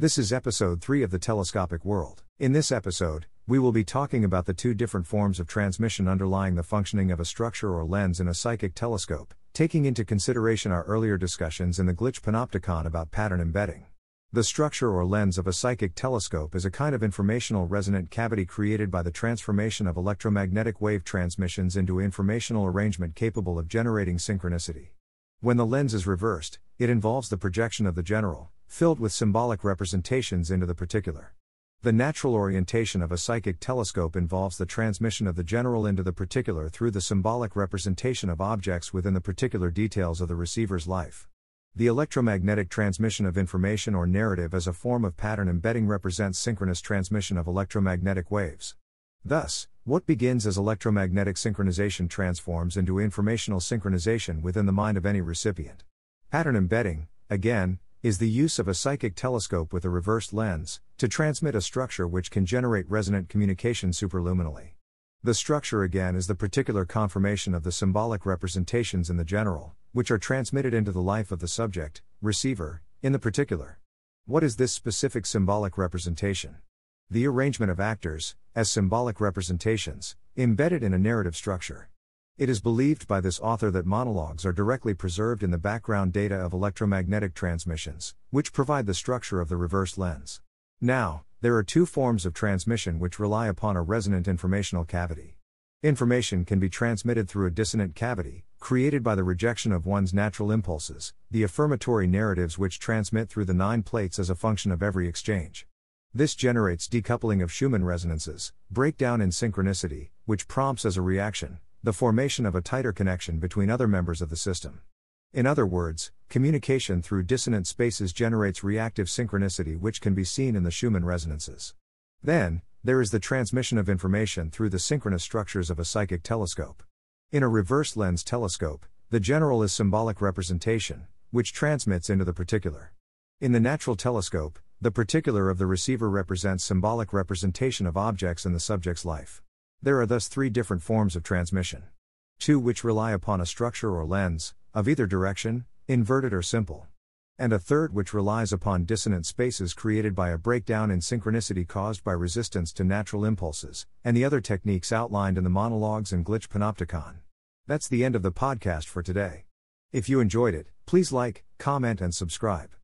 This is episode 3 of the Telescopic World. In this episode, we will be talking about the two different forms of transmission underlying the functioning of a structure or lens in a psychic telescope, taking into consideration our earlier discussions in the Glitch Panopticon about pattern embedding. The structure or lens of a psychic telescope is a kind of informational resonant cavity created by the transformation of electromagnetic wave transmissions into informational arrangement capable of generating synchronicity. When the lens is reversed, it involves the projection of the general, filled with symbolic representations into the particular. The natural orientation of a psychic telescope involves the transmission of the general into the particular through the symbolic representation of objects within the particular details of the receiver's life. The electromagnetic transmission of information or narrative as a form of pattern embedding represents synchronous transmission of electromagnetic waves. Thus, what begins as electromagnetic synchronization transforms into informational synchronization within the mind of any recipient. Pattern embedding, again, is the use of a psychic telescope with a reversed lens to transmit a structure which can generate resonant communication superluminally. The structure again is the particular conformation of the symbolic representations in the general, which are transmitted into the life of the subject, receiver, in the particular. What is this specific symbolic representation? The arrangement of actors, as symbolic representations, embedded in a narrative structure. It is believed by this author that monologues are directly preserved in the background data of electromagnetic transmissions, which provide the structure of the reverse lens. Now, there are two forms of transmission which rely upon a resonant informational cavity. Information can be transmitted through a dissonant cavity, created by the rejection of one's natural impulses, the affirmatory narratives which transmit through the nine plates as a function of every exchange. This generates decoupling of Schumann resonances, breakdown in synchronicity, which prompts as a reaction, the formation of a tighter connection between other members of the system. In other words, communication through dissonant spaces generates reactive synchronicity which can be seen in the Schumann resonances. Then, there is the transmission of information through the synchronous structures of a psychic telescope. In a reverse lens telescope, the general is symbolic representation, which transmits into the particular. In the natural telescope, the particular of the receiver represents symbolic representation of objects in the subject's life. There are thus three different forms of transmission. Two which rely upon a structure or lens, of either direction, inverted or simple. And a third which relies upon dissonant spaces created by a breakdown in synchronicity caused by resistance to natural impulses, and the other techniques outlined in the monologues and Glitch Panopticon. That's the end of the podcast for today. If you enjoyed it, please like, comment, and subscribe.